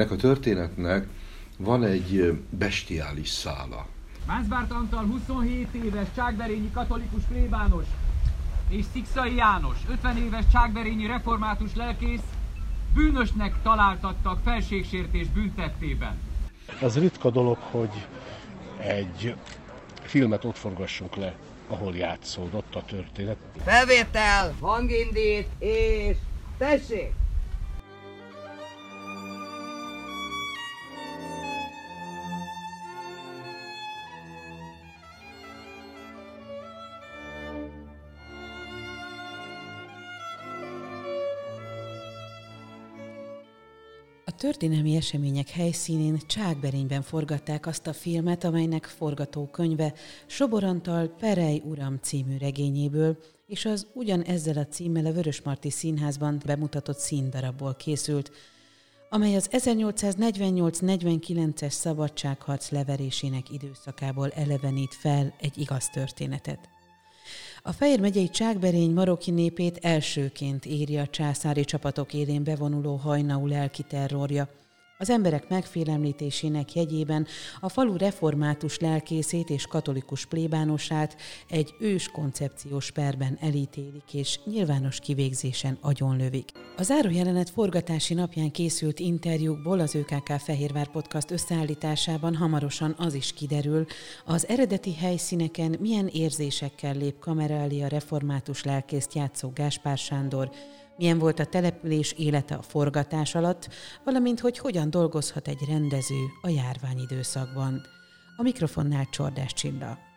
Ennek a történetnek van egy bestiális szála. Mászbárt Antal 27 éves cságberényi katolikus plébános és Szikszai János 50 éves cságberényi református lelkész bűnösnek találtattak felségsértés büntettében. Ez ritka dolog, hogy egy filmet ott forgassunk le, ahol játszódott a történet. Felvétel, hangindít és tessék! Történelmi események helyszínén Cságberényben forgatták azt a filmet, amelynek forgatókönyve Soborantal Perej Uram című regényéből, és az ugyan ezzel a címmel a Vörösmarty Színházban bemutatott színdarabból készült, amely az 1848-49-es szabadságharc leverésének időszakából elevenít fel egy igaz történetet. A Fejér megyei Cságberény marokki népét elsőként éri a császári csapatok élén bevonuló hajnau lelki terrorja – az emberek megfélemlítésének jegyében a falu református lelkészét és katolikus plébánosát egy ős koncepciós perben elítélik és nyilvános kivégzésen agyonlövik. A zárójelenet forgatási napján készült interjúkból az ÖKK Fehérvár Podcast összeállításában hamarosan az is kiderül, az eredeti helyszíneken milyen érzésekkel lép kamera elé a református lelkészt játszó Gáspár Sándor, milyen volt a település élete a forgatás alatt, valamint hogy hogyan dolgozhat egy rendező a járványidőszakban. A mikrofonnál Csordás Csilla.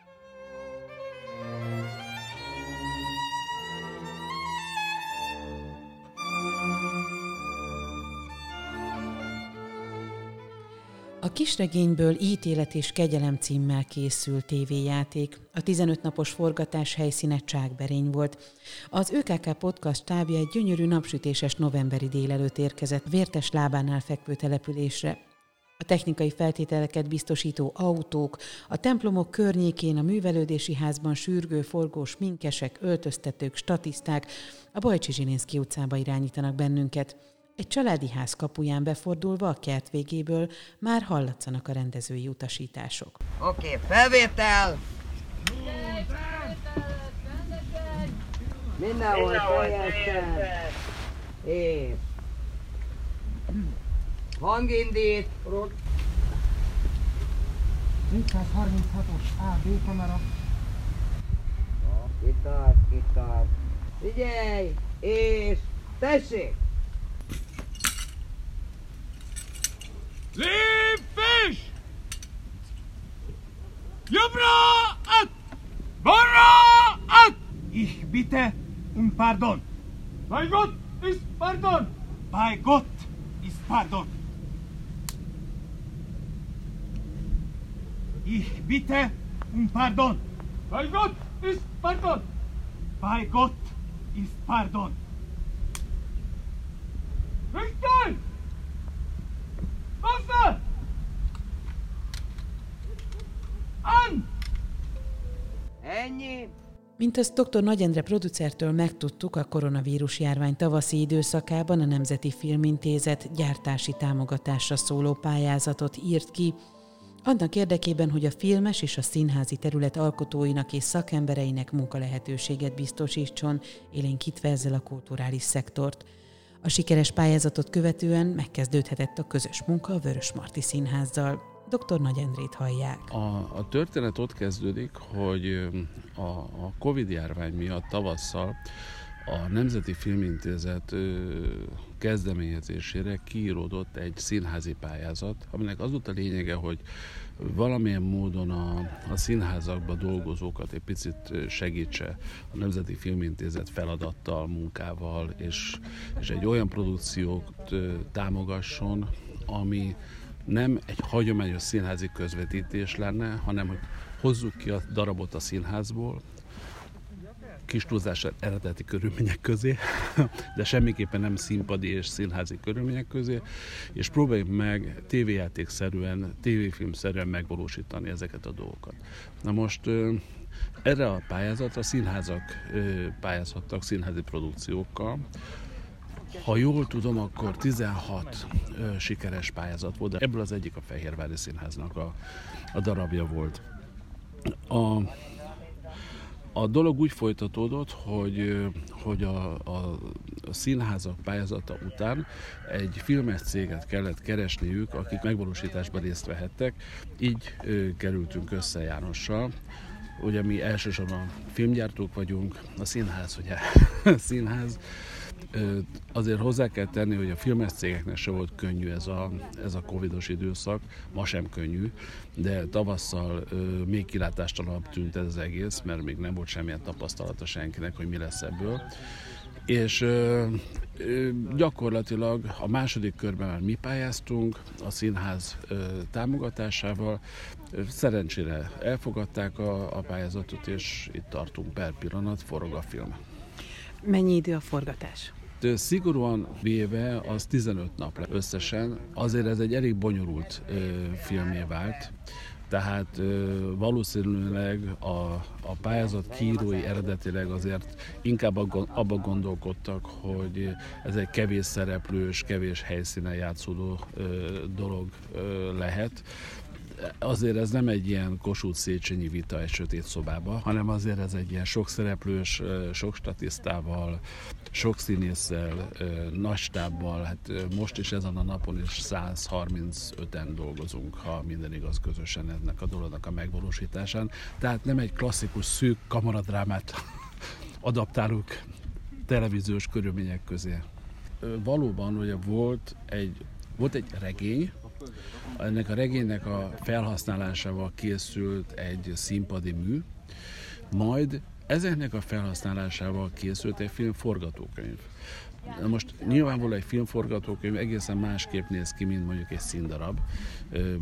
Kisregényből ítélet és kegyelem címmel készült tévéjáték. A 15 napos forgatás helyszíne Cságberény volt. Az ÖKK podcast tábja egy gyönyörű napsütéses novemberi délelőtt érkezett vértes lábánál fekvő településre. A technikai feltételeket biztosító autók, a templomok környékén, a művelődési házban sürgő, forgós minkesek, öltöztetők, statiszták a Bajcsi Zsilinszki utcába irányítanak bennünket – egy családi ház kapuján befordulva a kert végéből már hallatszanak a rendezői utasítások. Oké, okay, felvétel! Mindenhol teljesen. És hangindít. 436-os A, B kamera. Kitart, kitart. Figyelj, és tessék! Át! Balra! Át! Ich bitte um Pardon. Bei Gott ist Pardon! Bei Gott ist Pardon. Ich bitte um Pardon. Bei Gott ist Pardon! Bei Gott ist Pardon. Richten! Mint azt dr. Nagy Endre producertől megtudtuk, a koronavírus járvány tavaszi időszakában a Nemzeti Filmintézet gyártási támogatásra szóló pályázatot írt ki, annak érdekében, hogy a filmes és a színházi terület alkotóinak és szakembereinek munkalehetőséget biztosítson, élénkítve ezzel a kulturális szektort. A sikeres pályázatot követően megkezdődhetett a közös munka a Vörös Marti Színházzal. Dr. Nagy Endrét hallják. A, a történet ott kezdődik, hogy a, a Covid járvány miatt tavasszal a Nemzeti Filmintézet kezdeményezésére kiíródott egy színházi pályázat, aminek az volt a lényege, hogy valamilyen módon a, a színházakban dolgozókat egy picit segítse a Nemzeti Filmintézet feladattal, munkával, és, és egy olyan produkciót támogasson, ami nem egy hagyományos színházi közvetítés lenne, hanem hogy hozzuk ki a darabot a színházból, kis túlzás eredeti körülmények közé, de semmiképpen nem színpadi és színházi körülmények közé, és próbáljuk meg tévéjátékszerűen, tévéfilmszerűen megvalósítani ezeket a dolgokat. Na most erre a pályázatra színházak pályázhattak színházi produkciókkal, Ha jól tudom, akkor 16 ö, sikeres pályázat volt, de ebből az egyik a Fehérvári Színháznak a, a darabja volt. A, a dolog úgy folytatódott, hogy, hogy a, a, a színházak pályázata után egy filmes céget kellett keresniük, akik megvalósításban részt vehettek. Így ö, kerültünk össze Jánossal. Ugye mi elsősorban filmgyártók vagyunk, a színház ugye színház, Azért hozzá kell tenni, hogy a filmes cégeknek se volt könnyű ez a, ez a covidos időszak, ma sem könnyű, de tavasszal még kilátástalanabb tűnt ez az egész, mert még nem volt semmilyen tapasztalata senkinek, hogy mi lesz ebből. És ö, ö, gyakorlatilag a második körben már mi pályáztunk a színház ö, támogatásával. Szerencsére elfogadták a, a pályázatot, és itt tartunk per pillanat, forog a film. Mennyi idő a forgatás? Szigorúan véve az 15 nap le összesen, azért ez egy elég bonyolult ö, filmé vált, tehát ö, valószínűleg a, a pályázat kiírói eredetileg azért inkább abba gondolkodtak, hogy ez egy kevés szereplős, kevés helyszínen játszódó ö, dolog ö, lehet, azért ez nem egy ilyen Kossuth Széchenyi vita egy sötét szobába, hanem azért ez egy ilyen sok szereplős, sok statisztával, sok színésszel, nagy stábbal, hát most is ezen a napon is 135-en dolgozunk, ha minden igaz közösen ennek a dolognak a megvalósításán. Tehát nem egy klasszikus szűk kamaradrámát adaptálunk televíziós körülmények közé. Valóban ugye volt egy, volt egy regény, ennek a regénynek a felhasználásával készült egy színpadi mű, majd ezeknek a felhasználásával készült egy film forgatókönyv. Most nyilvánvalóan egy filmforgatókönyv egészen másképp néz ki, mint mondjuk egy színdarab,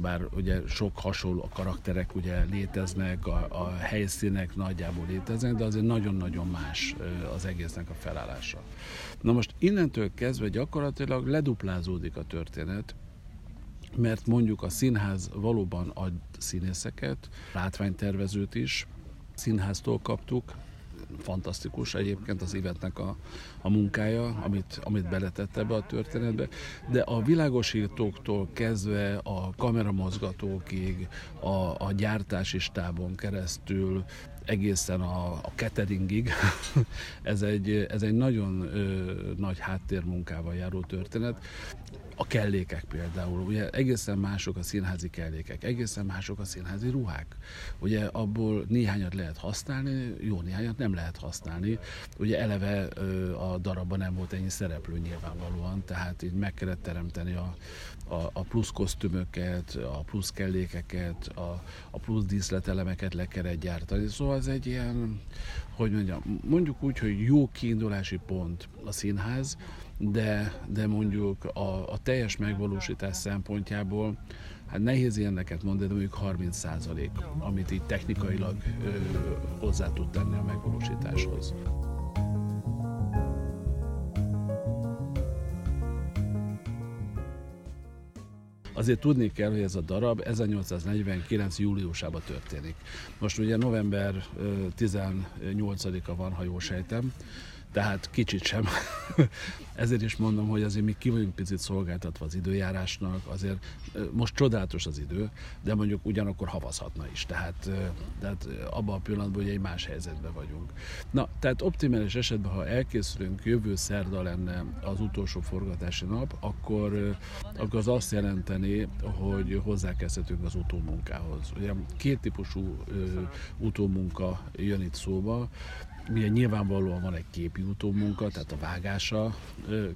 bár ugye sok hasonló karakterek ugye léteznek, a, a helyszínek nagyjából léteznek, de azért nagyon-nagyon más az egésznek a felállása. Na most innentől kezdve gyakorlatilag leduplázódik a történet, mert mondjuk a színház valóban ad színészeket, látványtervezőt is, színháztól kaptuk, fantasztikus egyébként az Ivetnek a, a munkája, amit, amit beletett ebbe a történetbe, de a világosítóktól kezdve a kameramozgatókig, a, a gyártási stábon keresztül, egészen a, a cateringig, ez egy, ez egy nagyon ö, nagy háttérmunkával járó történet, a kellékek például, ugye egészen mások a színházi kellékek, egészen mások a színházi ruhák. Ugye abból néhányat lehet használni, jó néhányat nem lehet használni. Ugye eleve a darabban nem volt ennyi szereplő nyilvánvalóan, tehát így meg kellett teremteni a, a, a plusz kosztümöket, a plusz kellékeket, a, a plusz díszletelemeket le kellett gyártani. Szóval ez egy ilyen, hogy mondjam, mondjuk úgy, hogy jó kiindulási pont a színház, de, de mondjuk a, a teljes megvalósítás szempontjából hát nehéz ilyeneket mondani, de mondjuk 30 százalék, amit így technikailag ö, hozzá tud tenni a megvalósításhoz. Azért tudni kell, hogy ez a darab 1849. júliusában történik. Most ugye november 18-a van, ha jól sejtem, tehát kicsit sem. Ezért is mondom, hogy azért mi ki vagyunk picit szolgáltatva az időjárásnak, azért most csodálatos az idő, de mondjuk ugyanakkor havazhatna is, tehát, tehát abban a pillanatban ugye egy más helyzetben vagyunk. Na, tehát optimális esetben, ha elkészülünk, jövő szerda lenne az utolsó forgatási nap, akkor, akkor az azt jelenteni, hogy hozzákezdhetünk az utómunkához. Ugye két típusú utómunka jön itt szóba, ugye nyilvánvalóan van egy képi utómunka, tehát a vágása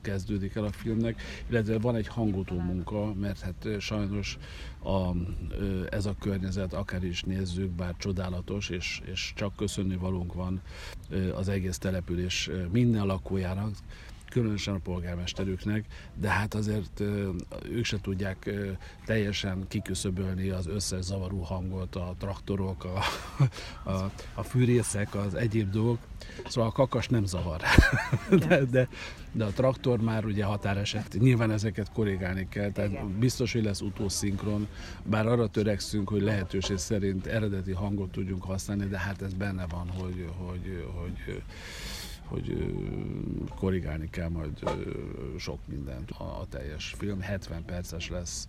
kezdődik el a filmnek, illetve van egy hangutó munka, mert hát sajnos a, ez a környezet, akár is nézzük, bár csodálatos, és, és csak köszönni valónk van az egész település minden lakójának, különösen a polgármesterüknek, de hát azért ők se tudják teljesen kiküszöbölni az összes zavaró hangot, a traktorok, a, a, a fűrészek, az egyéb dolgok. Szóval a kakas nem zavar. De, de, de a traktor már ugye határeset. Nyilván ezeket korrigálni kell, tehát biztos, hogy lesz utószinkron, bár arra törekszünk, hogy lehetőség szerint eredeti hangot tudjunk használni, de hát ez benne van, hogy, hogy, hogy hogy korrigálni kell majd sok mindent. A teljes film 70 perces lesz,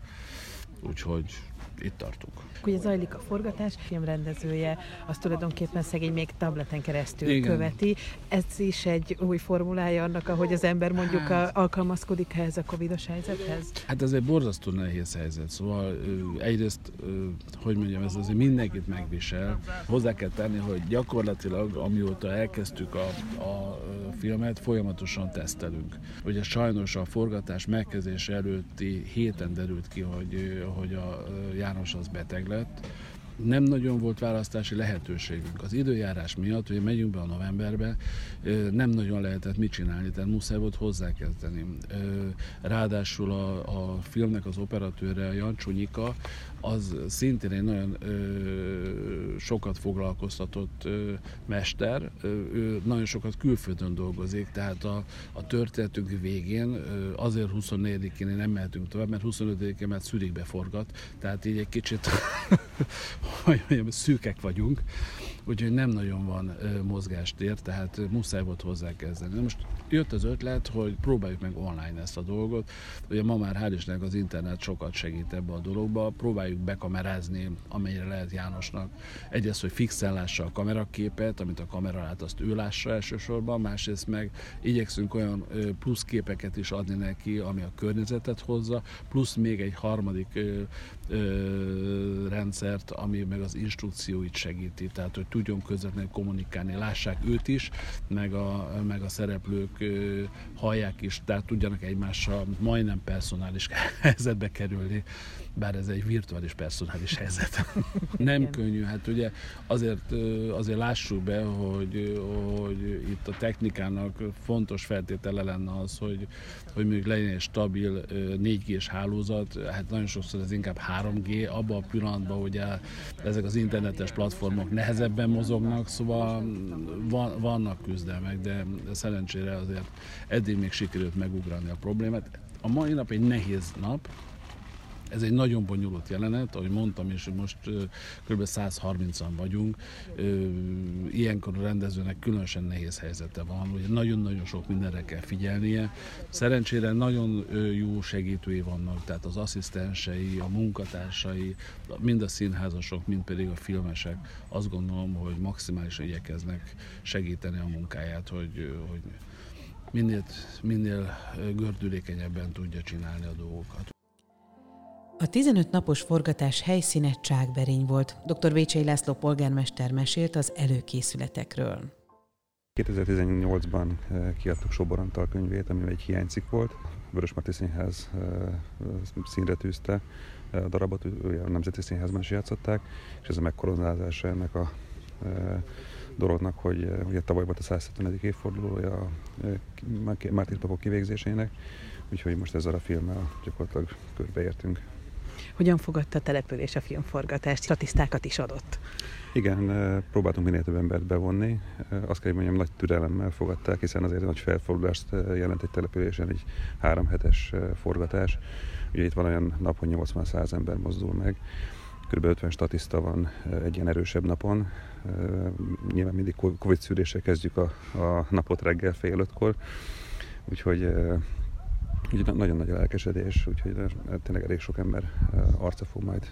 úgyhogy itt tartunk. Ugye zajlik a forgatás, a film rendezője az tulajdonképpen szegény még tableten keresztül Igen. követi. Ez is egy új formulája annak, ahogy az ember mondjuk a, alkalmazkodik ehhez a covidos helyzethez? Hát ez egy borzasztó nehéz helyzet, szóval egyrészt, hogy mondjam, ez azért mindenkit megvisel. Hozzá kell tenni, hogy gyakorlatilag amióta elkezdtük a, a filmet, folyamatosan tesztelünk. Ugye sajnos a forgatás megkezdése előtti héten derült ki, hogy, hogy a János az beteg lett, nem nagyon volt választási lehetőségünk. Az időjárás miatt, hogy megyünk be a novemberbe, nem nagyon lehetett mit csinálni, tehát muszáj volt hozzákezdeni. Ráadásul a, a filmnek az operatőre, a Jancsó Nyika, az szintén egy nagyon ö, sokat foglalkoztatott ö, mester, ö, ő nagyon sokat külföldön dolgozik, tehát a, a történetünk végén ö, azért 24-én nem mehetünk tovább, mert 25-én már Zürichbe forgat, tehát így egy kicsit hogy mondjam, szűkek vagyunk, úgyhogy nem nagyon van mozgástér, tehát muszáj volt hozzákezdeni. Na most jött az ötlet, hogy próbáljuk meg online ezt a dolgot. Ugye ma már hál' Istennek az internet sokat segít ebbe a dologba, próbáljuk bekamerázni, amennyire lehet Jánosnak. Egyrészt, hogy fixen lássa a kameraképet, amit a kamera lát, azt ő lássa elsősorban, másrészt meg igyekszünk olyan plusz képeket is adni neki, ami a környezetet hozza, plusz még egy harmadik ö, ö, rendszert, ami meg az instrukcióit segíti, tehát hogy tudjon közvetlenül kommunikálni, lássák őt is, meg a, meg a szereplők hallják is, tehát tudjanak egymással majdnem personális helyzetbe kerülni, bár ez egy virtuális personális helyzet. Nem könnyű, hát ugye azért, azért lássuk be, hogy, hogy itt a technikának fontos feltétele lenne az, hogy, hogy mondjuk legyen egy stabil 4G-s hálózat, hát nagyon sokszor ez inkább 3G, abban a pillanatban ugye ezek az internetes platformok nehezebben mozognak, szóval van, vannak küzdelmek, de, de szerencsére azért eddig még sikerült megugrani a problémát. A mai nap egy nehéz nap, ez egy nagyon bonyolult jelenet, ahogy mondtam, és most kb. 130-an vagyunk. Ilyenkor a rendezőnek különösen nehéz helyzete van, ugye nagyon-nagyon sok mindenre kell figyelnie. Szerencsére nagyon jó segítői vannak, tehát az asszisztensei, a munkatársai, mind a színházasok, mind pedig a filmesek. Azt gondolom, hogy maximálisan igyekeznek segíteni a munkáját, hogy, hogy minél, minél gördülékenyebben tudja csinálni a dolgokat. A 15 napos forgatás helyszíne Csákberény volt. Dr. Vécsei László polgármester mesélt az előkészületekről. 2018-ban eh, kiadtuk Sobor Antal könyvét, ami egy hiánycikk volt. Vörös Marti Színház eh, színre tűzte eh, a darabot, ugye a Nemzeti Színházban is játszották, és ez a megkoronázása ennek a dolognak, hogy ugye tavaly volt a 170. évfordulója a mártírpapok kivégzésének, úgyhogy most ezzel a filmmel gyakorlatilag körbeértünk. Hogyan fogadta a település a filmforgatást? Statisztákat is adott. Igen, próbáltunk minél több embert bevonni. Azt kell, hogy mondjam, nagy türelemmel fogadták, hiszen azért nagy felfordulást jelent egy településen egy három hetes forgatás. Ugye itt van olyan nap, hogy 80-100 ember mozdul meg. Kb. 50 statiszta van egy ilyen erősebb napon. Nyilván mindig Covid szűréssel kezdjük a, a napot reggel fél ötkor. Úgyhogy Úgyhogy nagyon nagy a lelkesedés, úgyhogy tényleg elég sok ember arca fog majd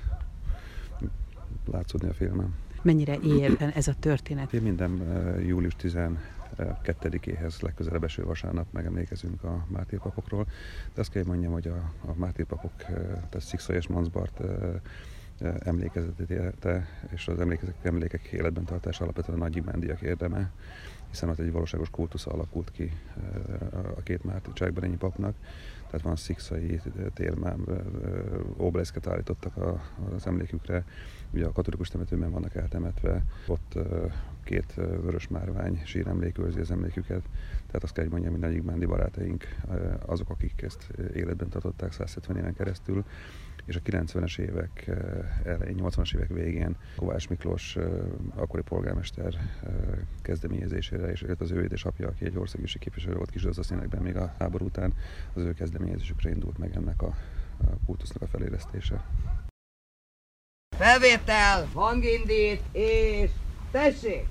látszódni a filmen. Mennyire él ez a történet? Én minden július 12-éhez legközelebb eső vasárnap megemlékezünk a mártírpapokról, de azt kell, mondjam, hogy a, a mártírpapok, tehát Szikszai és Mansbart emlékezetete és az emlékezek, emlékek életben tartása alapvetően a nagy imándiak érdeme, hiszen ott egy valóságos kultusz alakult ki a két Márti Csákberényi papnak, tehát van szikszai térmám, obreszket állítottak az emlékükre, ugye a katolikus temetőben vannak eltemetve, ott két vörös márvány síremlék őrzi az emléküket, tehát azt kell, hogy mondjam, nagy Mándi barátaink azok, akik ezt életben tartották 170 éven keresztül, és a 90-es évek elején, 80-as évek végén Kovács Miklós akkori polgármester kezdeményezésére, és az ő édesapja, aki egy országgyűlési képviselő volt kis színekben még a háború után, az ő kezdeményezésükre indult meg ennek a, a kultusznak a felélesztése. Felvétel, hangindít, és tessék!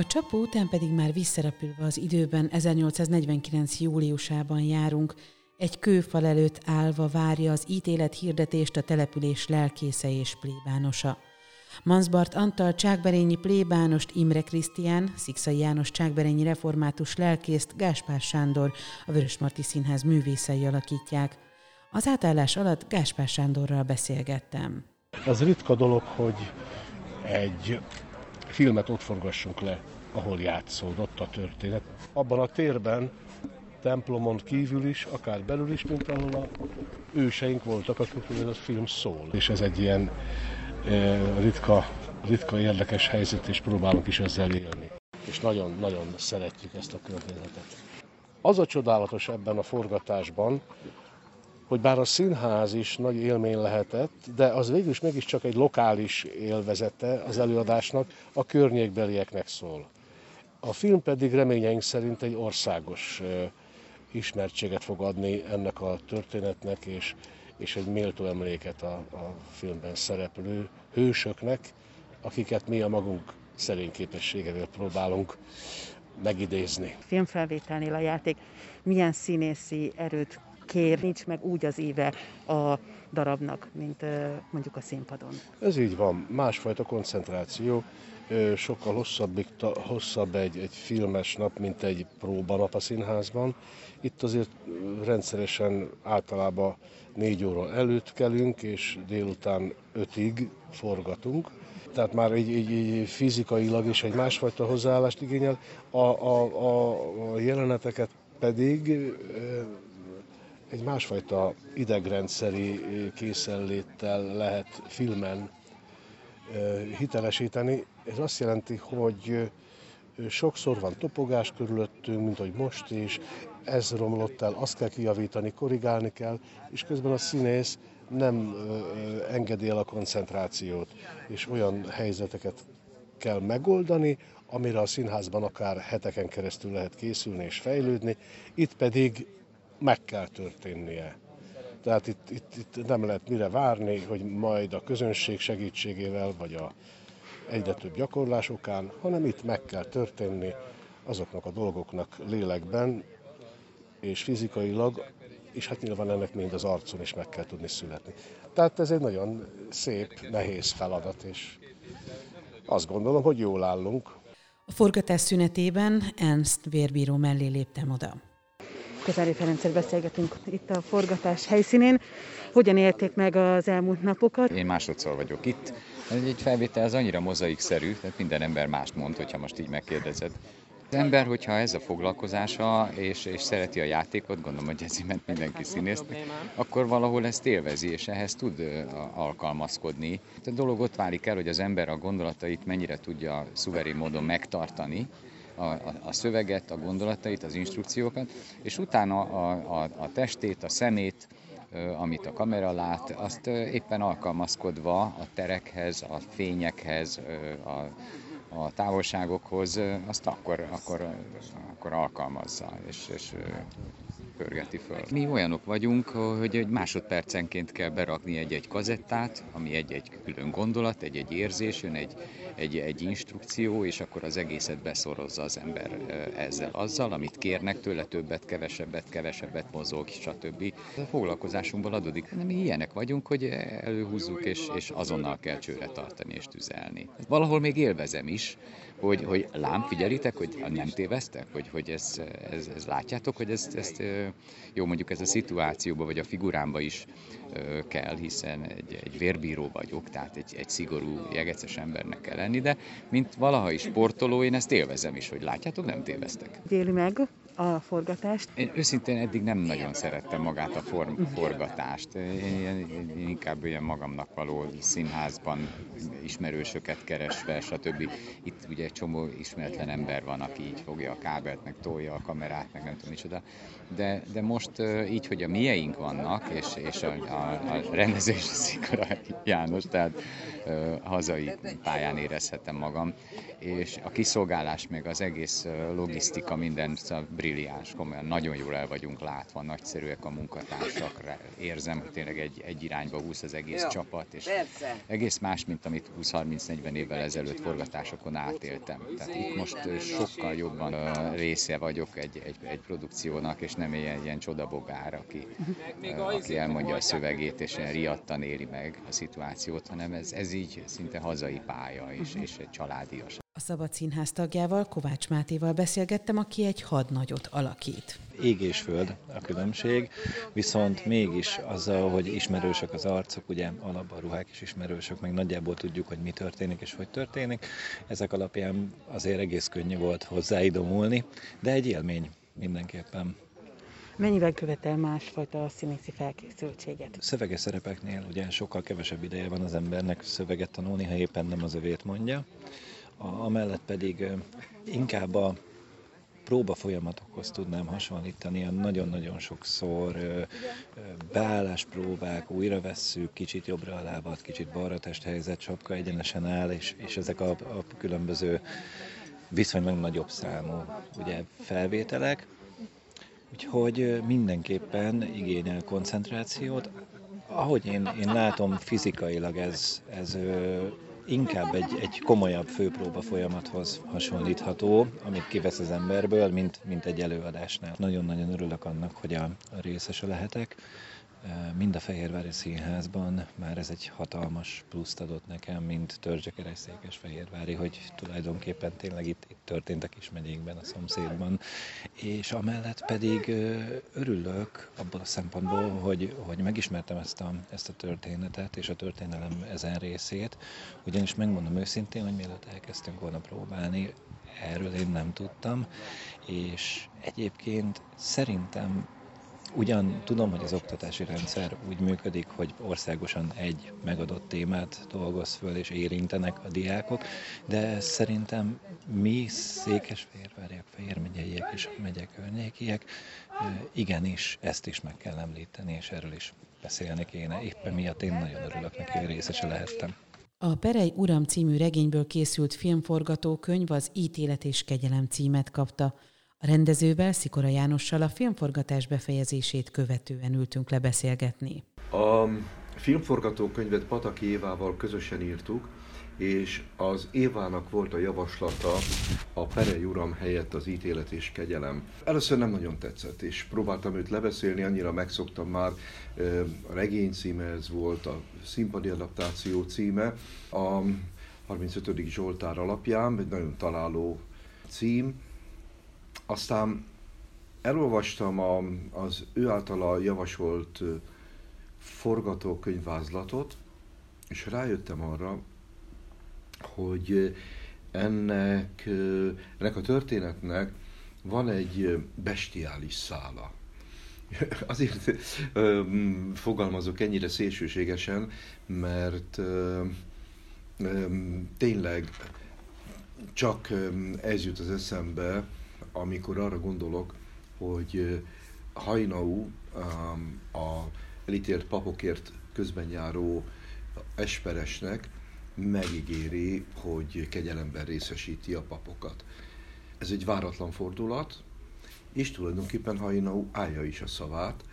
A csapó után pedig már visszarepülve az időben 1849. júliusában járunk, egy kőfal előtt állva várja az ítélet hirdetést a település lelkésze és plébánosa. Mansbart Antal Csákberényi plébánost Imre Krisztián, Szikszai János Csákberényi református lelkészt Gáspár Sándor, a Vörösmarty Színház művészei alakítják. Az átállás alatt Gáspár Sándorral beszélgettem. Az ritka dolog, hogy egy filmet ott forgassunk le, ahol játszódott a történet. Abban a térben, templomon kívül is, akár belül is, mint ahol a őseink voltak, akikről ez a film szól. És ez egy ilyen e, ritka, ritka érdekes helyzet, és próbálunk is ezzel élni. És nagyon-nagyon szeretjük ezt a környezetet. Az a csodálatos ebben a forgatásban, hogy bár a színház is nagy élmény lehetett, de az végül is mégiscsak egy lokális élvezete az előadásnak, a környékbelieknek szól. A film pedig reményeink szerint egy országos ismertséget fog adni ennek a történetnek, és, és egy méltó emléket a, a filmben szereplő hősöknek, akiket mi a magunk szerény képességevel próbálunk megidézni. Filmfelvételnél a játék milyen színészi erőt kér, nincs meg úgy az íve a darabnak, mint mondjuk a színpadon. Ez így van, másfajta koncentráció, sokkal hosszabb, hosszabb egy, egy filmes nap, mint egy próbanap a színházban. Itt azért rendszeresen általában négy óra előtt kelünk, és délután ötig forgatunk. Tehát már egy, egy, egy fizikailag is egy másfajta hozzáállást igényel. A, a, a, a jeleneteket pedig egy másfajta idegrendszeri készenléttel lehet filmen hitelesíteni. Ez azt jelenti, hogy sokszor van topogás körülöttünk, mint hogy most is, ez romlott el, azt kell kijavítani, korrigálni kell, és közben a színész nem engedi el a koncentrációt, és olyan helyzeteket kell megoldani, amire a színházban akár heteken keresztül lehet készülni és fejlődni, itt pedig meg kell történnie. Tehát itt, itt, itt nem lehet mire várni, hogy majd a közönség segítségével, vagy a egyre több gyakorlás hanem itt meg kell történni azoknak a dolgoknak lélekben és fizikailag, és hát nyilván ennek mind az arcon is meg kell tudni születni. Tehát ez egy nagyon szép, nehéz feladat, és azt gondolom, hogy jól állunk. A forgatás szünetében Ernst vérbíró mellé léptem oda. Közári Ferenccel beszélgetünk itt a forgatás helyszínén. Hogyan élték meg az elmúlt napokat? Én másodszor vagyok itt. Egy felvétel az annyira mozaikszerű, tehát minden ember mást mond, hogyha most így megkérdezed. Az ember, hogyha ez a foglalkozása, és, és szereti a játékot, gondolom, hogy ezért ment mindenki színész, akkor valahol ezt élvezi, és ehhez tud alkalmazkodni. A dolog ott válik el, hogy az ember a gondolatait mennyire tudja szuverén módon megtartani, a, a, a szöveget, a gondolatait, az instrukciókat, és utána a, a, a testét, a szemét, amit a kamera lát, azt éppen alkalmazkodva a terekhez, a fényekhez, a, a távolságokhoz, azt akkor, akkor, akkor alkalmazza, és, és pörgeti föl. Mi olyanok vagyunk, hogy egy másodpercenként kell berakni egy-egy kazettát, ami egy-egy külön gondolat, egy-egy érzés, jön egy, egy, egy instrukció, és akkor az egészet beszorozza az ember ezzel, azzal, amit kérnek tőle, többet, kevesebbet, kevesebbet mozog, stb. A foglalkozásunkból adódik, nem ilyenek vagyunk, hogy előhúzzuk, és, és azonnal kell csőre tartani és tüzelni. Valahol még élvezem is, hogy, hogy lám, figyelitek, hogy nem téveztek, hogy, hogy ez, ez, ez látjátok, hogy ezt, ezt jó mondjuk ez a szituációba vagy a figurámba is kell, hiszen egy, egy vérbíró vagyok, tehát egy, egy szigorú, jegeces embernek kell lenni, de mint valaha is sportoló, én ezt élvezem is, hogy látjátok, nem téveztek. Éli meg a forgatást? Én őszintén eddig nem nagyon szerettem magát a form, forgatást. Én, én, inkább olyan magamnak való színházban ismerősöket keresve, stb. Itt ugye egy csomó ismeretlen ember van, aki így fogja a kábelt, meg tolja a kamerát, meg nem tudom micsoda. De, de most így, hogy a mieink vannak, és, és a, a a rendező Szikora János, tehát hazai pályán érezhetem magam, és a kiszolgálás, meg az egész logisztika, minden szóval brilliáns, komolyan nagyon jól el vagyunk látva, nagyszerűek a munkatársak, érzem, hogy tényleg egy, egy irányba húz az egész Jó, csapat, és persze. egész más, mint amit 20-30-40 évvel ezelőtt forgatásokon átéltem. Tehát itt most sokkal jobban része vagyok egy, egy, egy produkciónak, és nem ilyen, ilyen csodabogár, aki, aki elmondja a szövegét, és ilyen riadtan éli meg a szituációt, hanem ez, ez így szinte hazai pálya, és, és egy családias. A Szabad Színház tagjával, Kovács Mátéval beszélgettem, aki egy hadnagyot alakít. Ég és föld a különbség, viszont mégis azzal, hogy ismerősök az arcok, ugye alapban a ruhák is ismerősök, meg nagyjából tudjuk, hogy mi történik és hogy történik, ezek alapján azért egész könnyű volt hozzáidomulni, de egy élmény mindenképpen. Mennyivel követel másfajta színészi felkészültséget? Szöveges szerepeknél ugye sokkal kevesebb ideje van az embernek szöveget tanulni, ha éppen nem az övét mondja. Amellett pedig inkább a próba folyamatokhoz tudnám hasonlítani, ilyen nagyon-nagyon sokszor beálláspróbák, újra vesszük, kicsit jobbra a lábat, kicsit balra testhelyzet, sapka egyenesen áll, és, és ezek a, a különböző viszonylag nagyobb számú ugye, felvételek, Úgyhogy mindenképpen igényel koncentrációt. Ahogy én, én látom, fizikailag ez, ez inkább egy, egy komolyabb főpróba folyamathoz hasonlítható, amit kivesz az emberből, mint, mint egy előadásnál. Nagyon-nagyon örülök annak, hogy a, a részese lehetek mind a Fehérvári Színházban már ez egy hatalmas pluszt adott nekem, mint Törzsekereszékes Fehérvári, hogy tulajdonképpen tényleg itt, itt történt a kismegyékben, a szomszédban, és amellett pedig örülök abból a szempontból, hogy, hogy megismertem ezt a, ezt a történetet és a történelem ezen részét, ugyanis megmondom őszintén, hogy mielőtt elkezdtünk volna próbálni, erről én nem tudtam, és egyébként szerintem Ugyan tudom, hogy az oktatási rendszer úgy működik, hogy országosan egy megadott témát dolgoz föl és érintenek a diákok, de szerintem mi székesfehérváriak, Fehér megyeiek és megye környékiek igenis ezt is meg kell említeni, és erről is beszélni kéne. Éppen miatt én nagyon örülök neki, hogy részese lehettem. A Perej Uram című regényből készült filmforgatókönyv az Ítélet és Kegyelem címet kapta. A rendezővel, Szikora Jánossal a filmforgatás befejezését követően ültünk le beszélgetni. A filmforgatókönyvet Pataki Évával közösen írtuk, és az Évának volt a javaslata a Perej Uram helyett az ítélet és kegyelem. Először nem nagyon tetszett, és próbáltam őt lebeszélni, annyira megszoktam már, a regény címe ez volt, a színpadi adaptáció címe, a 35. Zsoltár alapján, egy nagyon találó cím, aztán elolvastam a, az ő általa javasolt forgatókönyvvázlatot, és rájöttem arra, hogy ennek, ennek a történetnek van egy bestiális szála. Azért ö, fogalmazok ennyire szélsőségesen, mert ö, ö, tényleg csak ez jut az eszembe, amikor arra gondolok, hogy Hajnau a elítélt papokért közben járó esperesnek megígéri, hogy kegyelemben részesíti a papokat. Ez egy váratlan fordulat, és tulajdonképpen Hajnau állja is a szavát,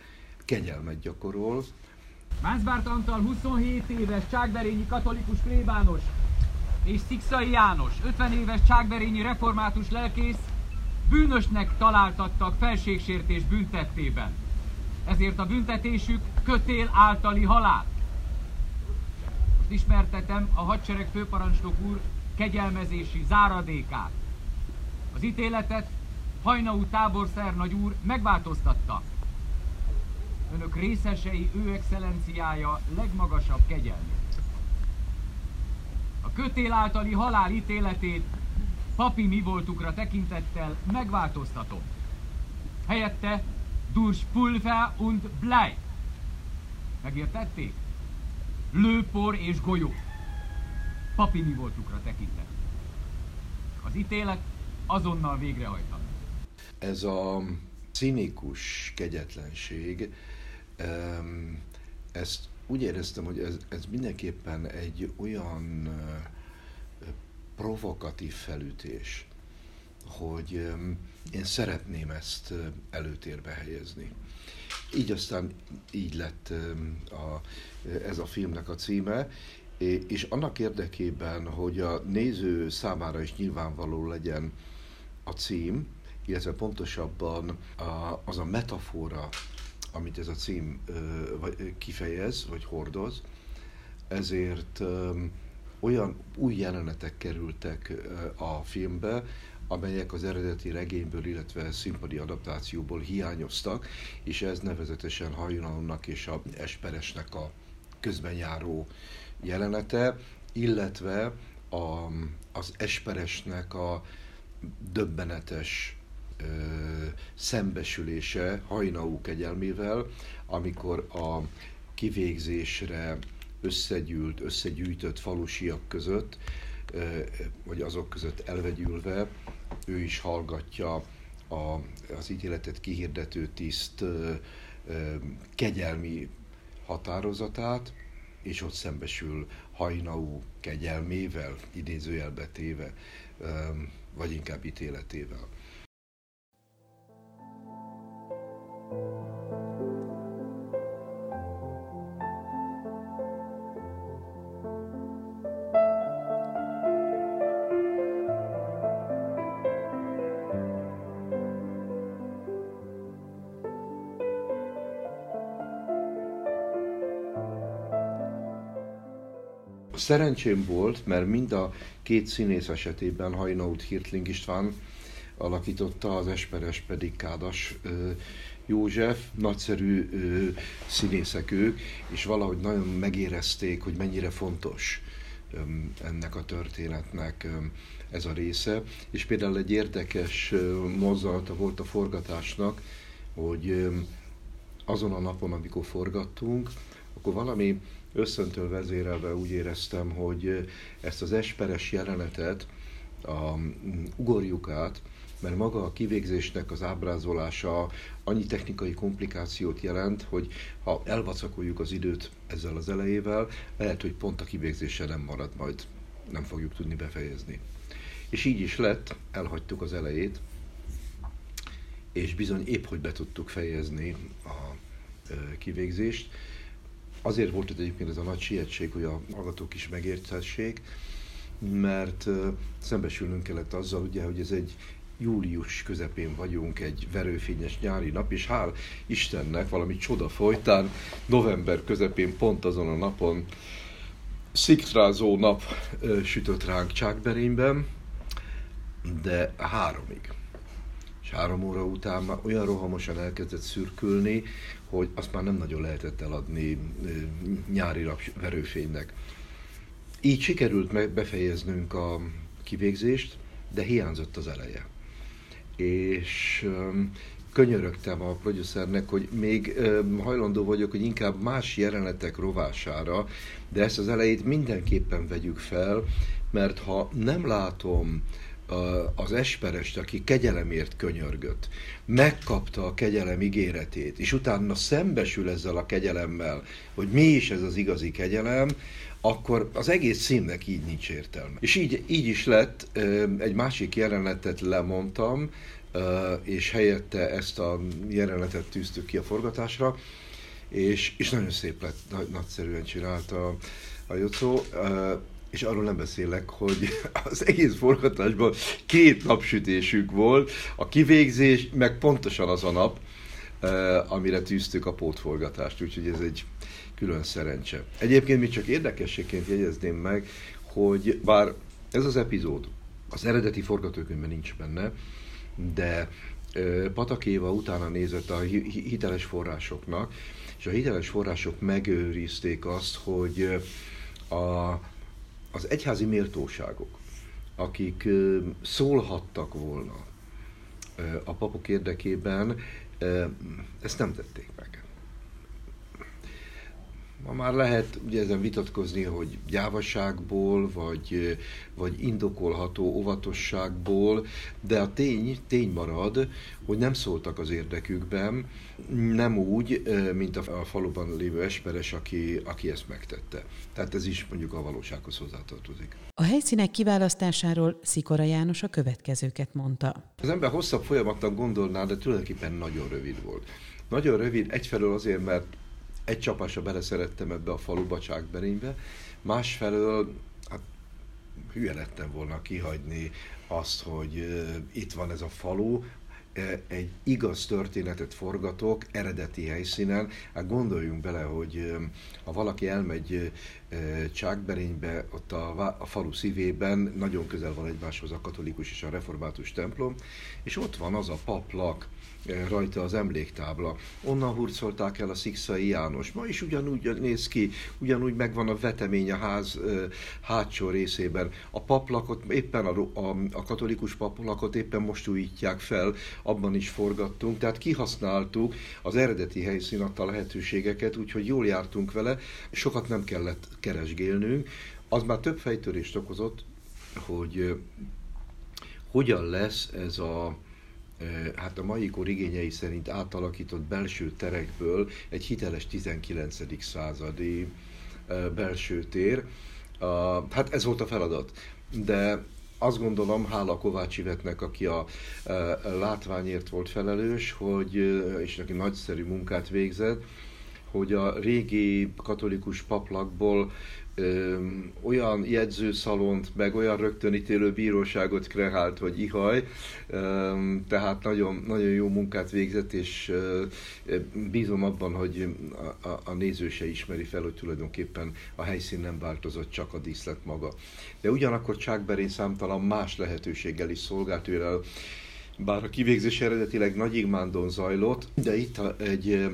kegyelmet gyakorol. Mászbárt Antal 27 éves cságberényi katolikus plébános és Szikszai János 50 éves cságberényi református lelkész bűnösnek találtattak felségsértés büntettében. Ezért a büntetésük kötél általi halál. Most ismertetem a hadsereg főparancsnok úr kegyelmezési záradékát. Az ítéletet Hajnaú táborszernagy úr megváltoztatta. Önök részesei ő excellenciája legmagasabb kegyelmét. A kötél általi halál ítéletét papi mi voltukra tekintettel megváltoztatom. Helyette durch Pulver und Blei. Megértették? Lőpor és golyó. Papi mi voltukra tekintett. Az ítélet azonnal végrehajtani. Ez a cinikus kegyetlenség ezt úgy éreztem, hogy ez, ez mindenképpen egy olyan provokatív felütés, hogy én szeretném ezt előtérbe helyezni. Így aztán így lett a, ez a filmnek a címe, és annak érdekében, hogy a néző számára is nyilvánvaló legyen a cím, illetve pontosabban az a metafora, amit ez a cím kifejez, vagy hordoz, ezért olyan új jelenetek kerültek a filmbe, amelyek az eredeti regényből, illetve színpadi adaptációból hiányoztak, és ez nevezetesen Hajnalomnak és a Esperesnek a közben járó jelenete, illetve a, az Esperesnek a döbbenetes ö, szembesülése Hajnaú kegyelmével, amikor a kivégzésre összegyűlt, összegyűjtött falusiak között, vagy azok között elvegyülve, ő is hallgatja a, az ítéletet kihirdető tiszt kegyelmi határozatát, és ott szembesül hajnaú kegyelmével, idézőjelbe téve, vagy inkább ítéletével. Szerencsém volt, mert mind a két színész esetében Hajnaut Hirtling István alakította, az Esperes pedig Kádas József, nagyszerű színészek ők, és valahogy nagyon megérezték, hogy mennyire fontos ennek a történetnek ez a része. És például egy érdekes mozzanata volt a forgatásnak, hogy azon a napon, amikor forgattunk, akkor valami összöntől vezérelve úgy éreztem, hogy ezt az esperes jelenetet, a, ugorjuk át, mert maga a kivégzésnek az ábrázolása annyi technikai komplikációt jelent, hogy ha elvacakoljuk az időt ezzel az elejével, lehet, hogy pont a kivégzése nem marad, majd nem fogjuk tudni befejezni. És így is lett, elhagytuk az elejét, és bizony épp, hogy be tudtuk fejezni a kivégzést, Azért volt itt egyébként ez a nagy sietség, hogy a hallgatók is megérthessék, mert szembesülnünk kellett azzal, ugye, hogy ez egy július közepén vagyunk, egy verőfényes nyári nap, és hál' Istennek valami csoda folytán november közepén pont azon a napon szikrázó nap sütött ránk Csákberényben, de háromig. És három óra után már olyan rohamosan elkezdett szürkülni, hogy azt már nem nagyon lehetett eladni nyári verőfénynek. Így sikerült befejeznünk a kivégzést, de hiányzott az eleje. És könyörögtem a producernek, hogy még hajlandó vagyok, hogy inkább más jelenetek rovására, de ezt az elejét mindenképpen vegyük fel, mert ha nem látom az esperest, aki kegyelemért könyörgött, megkapta a kegyelem ígéretét, és utána szembesül ezzel a kegyelemmel, hogy mi is ez az igazi kegyelem, akkor az egész színnek így nincs értelme. És így, így is lett, egy másik jelenetet lemondtam, és helyette ezt a jelenetet tűztük ki a forgatásra, és, és nagyon szép lett, nagyszerűen csinálta a Jocó és arról nem beszélek, hogy az egész forgatásban két napsütésük volt, a kivégzés, meg pontosan az a nap, eh, amire tűztük a pótforgatást, úgyhogy ez egy külön szerencse. Egyébként még csak érdekességként jegyezném meg, hogy bár ez az epizód az eredeti forgatókönyvben nincs benne, de eh, Patakéva utána nézett a hiteles forrásoknak, és a hiteles források megőrizték azt, hogy eh, a az egyházi méltóságok, akik szólhattak volna a papok érdekében, ezt nem tették meg. Ma már lehet ugye ezen vitatkozni, hogy gyávaságból, vagy, vagy indokolható óvatosságból, de a tény, tény marad, hogy nem szóltak az érdekükben, nem úgy, mint a, faluban lévő esperes, aki, aki ezt megtette. Tehát ez is mondjuk a valósághoz hozzátartozik. A helyszínek kiválasztásáról Szikora János a következőket mondta. Az ember hosszabb folyamatnak gondolná, de tulajdonképpen nagyon rövid volt. Nagyon rövid, egyfelől azért, mert egy csapásra beleszerettem ebbe a faluba, Csákberénybe, másfelől hát hülye lettem volna kihagyni azt, hogy itt van ez a falu, egy igaz történetet forgatok eredeti helyszínen. Hát gondoljunk bele, hogy ha valaki elmegy Csákberénybe, ott a, a falu szívében nagyon közel van egymáshoz a katolikus és a református templom, és ott van az a paplak, rajta az emléktábla. Onnan hurcolták el a Szikszai János. Ma is ugyanúgy néz ki, ugyanúgy megvan a vetemény a ház hátsó részében. A paplakot, éppen a, a, a katolikus paplakot éppen most újítják fel, abban is forgattunk, tehát kihasználtuk az eredeti helyszín adta lehetőségeket, úgyhogy jól jártunk vele, sokat nem kellett keresgélnünk. Az már több fejtörést okozott, hogy hogyan lesz ez a hát a mai kor igényei szerint átalakított belső terekből egy hiteles 19. századi belső tér. Hát ez volt a feladat. De azt gondolom, hála Kovács Ivetnek, aki a látványért volt felelős, hogy, és neki nagyszerű munkát végzett, hogy a régi katolikus paplakból olyan jegyzőszalont, meg olyan rögtönítélő bíróságot kreált, hogy ihaj, tehát nagyon, nagyon jó munkát végzett, és bízom abban, hogy a, a, a néző se ismeri fel, hogy tulajdonképpen a helyszín nem változott, csak a díszlet maga. De ugyanakkor Csákberén számtalan más lehetőséggel is szolgált, őre bár a kivégzés eredetileg Nagyigmándon zajlott, de itt egy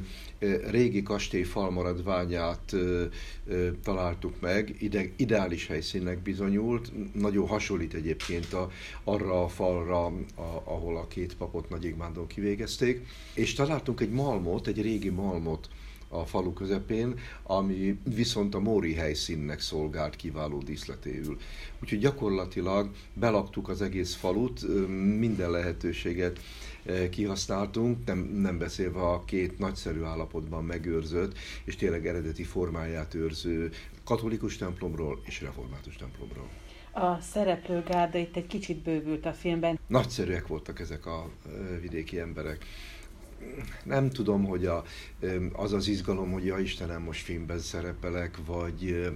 régi kastély falmaradványát találtuk meg, ide, ideális helyszínnek bizonyult, nagyon hasonlít egyébként a, arra a falra, a, ahol a két papot Nagyigmándon kivégezték, és találtunk egy malmot, egy régi malmot, a falu közepén, ami viszont a Móri helyszínnek szolgált kiváló díszletéül. Úgyhogy gyakorlatilag belaktuk az egész falut, minden lehetőséget kihasználtunk, nem, nem beszélve a két nagyszerű állapotban megőrzött, és tényleg eredeti formáját őrző katolikus templomról és református templomról. A szereplőgárda itt egy kicsit bővült a filmben. Nagyszerűek voltak ezek a vidéki emberek nem tudom, hogy a, az az izgalom, hogy ja Istenem, most filmben szerepelek, vagy,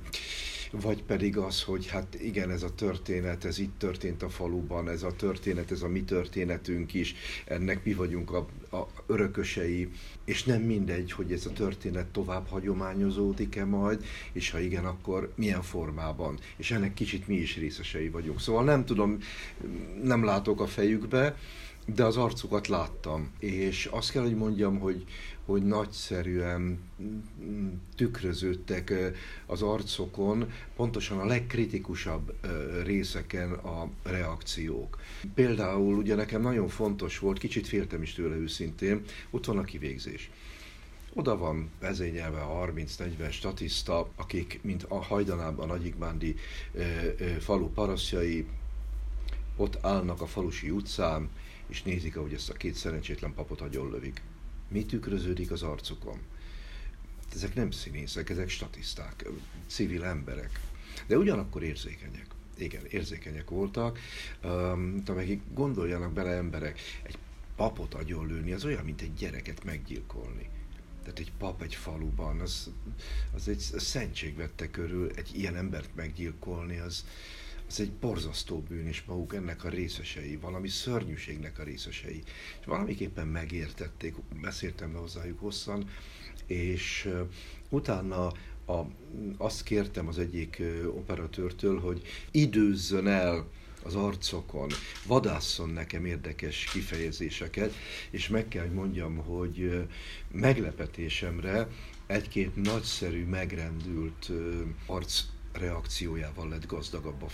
vagy pedig az, hogy hát igen, ez a történet, ez itt történt a faluban, ez a történet, ez a mi történetünk is, ennek mi vagyunk a, a örökösei, és nem mindegy, hogy ez a történet tovább hagyományozódik-e majd, és ha igen, akkor milyen formában, és ennek kicsit mi is részesei vagyunk. Szóval nem tudom, nem látok a fejükbe, de az arcukat láttam, és azt kell, hogy mondjam, hogy, hogy nagyszerűen tükröződtek az arcokon pontosan a legkritikusabb részeken a reakciók. Például ugye nekem nagyon fontos volt, kicsit féltem is tőle őszintén, ott van a kivégzés. Oda van vezényelve a 30-40 statiszta, akik, mint a hajdanában a Nagyikbándi falu parasztjai, ott állnak a falusi utcán, és nézik, ahogy ezt a két szerencsétlen papot lövik. Mi tükröződik az arcukon? Ezek nem színészek, ezek statiszták, civil emberek, de ugyanakkor érzékenyek. Igen, érzékenyek voltak, um, amelyek gondoljanak bele emberek, egy papot agyonlőni, az olyan, mint egy gyereket meggyilkolni. Tehát egy pap egy faluban, az, az egy szentség vette körül, egy ilyen embert meggyilkolni, az, ez egy borzasztó bűn, és maguk ennek a részesei, valami szörnyűségnek a részesei. És valamiképpen megértették, beszéltem hozzájuk hosszan, és utána a, azt kértem az egyik operatőrtől, hogy időzzön el az arcokon, vadásszon nekem érdekes kifejezéseket, és meg kell, hogy mondjam, hogy meglepetésemre egy-két nagyszerű, megrendült arc reakciójával lett gazdagabb a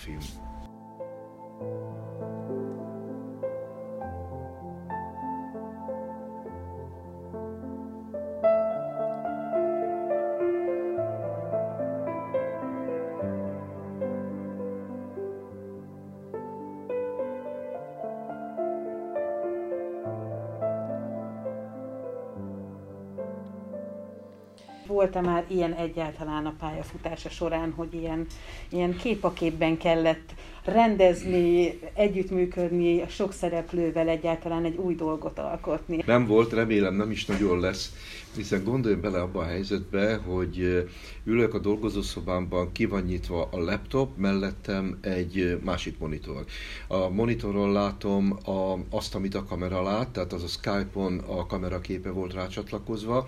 már ilyen egyáltalán a pályafutása során, hogy ilyen, ilyen kép a képben kellett rendezni, együttműködni a sok szereplővel, egyáltalán egy új dolgot alkotni? Nem volt, remélem nem is nagyon lesz, hiszen gondolj bele abba a helyzetbe, hogy ülök a dolgozószobámban, ki van nyitva a laptop, mellettem egy másik monitor. A monitoron látom a, azt, amit a kamera lát, tehát az a Skype-on a kamera képe volt rácsatlakozva,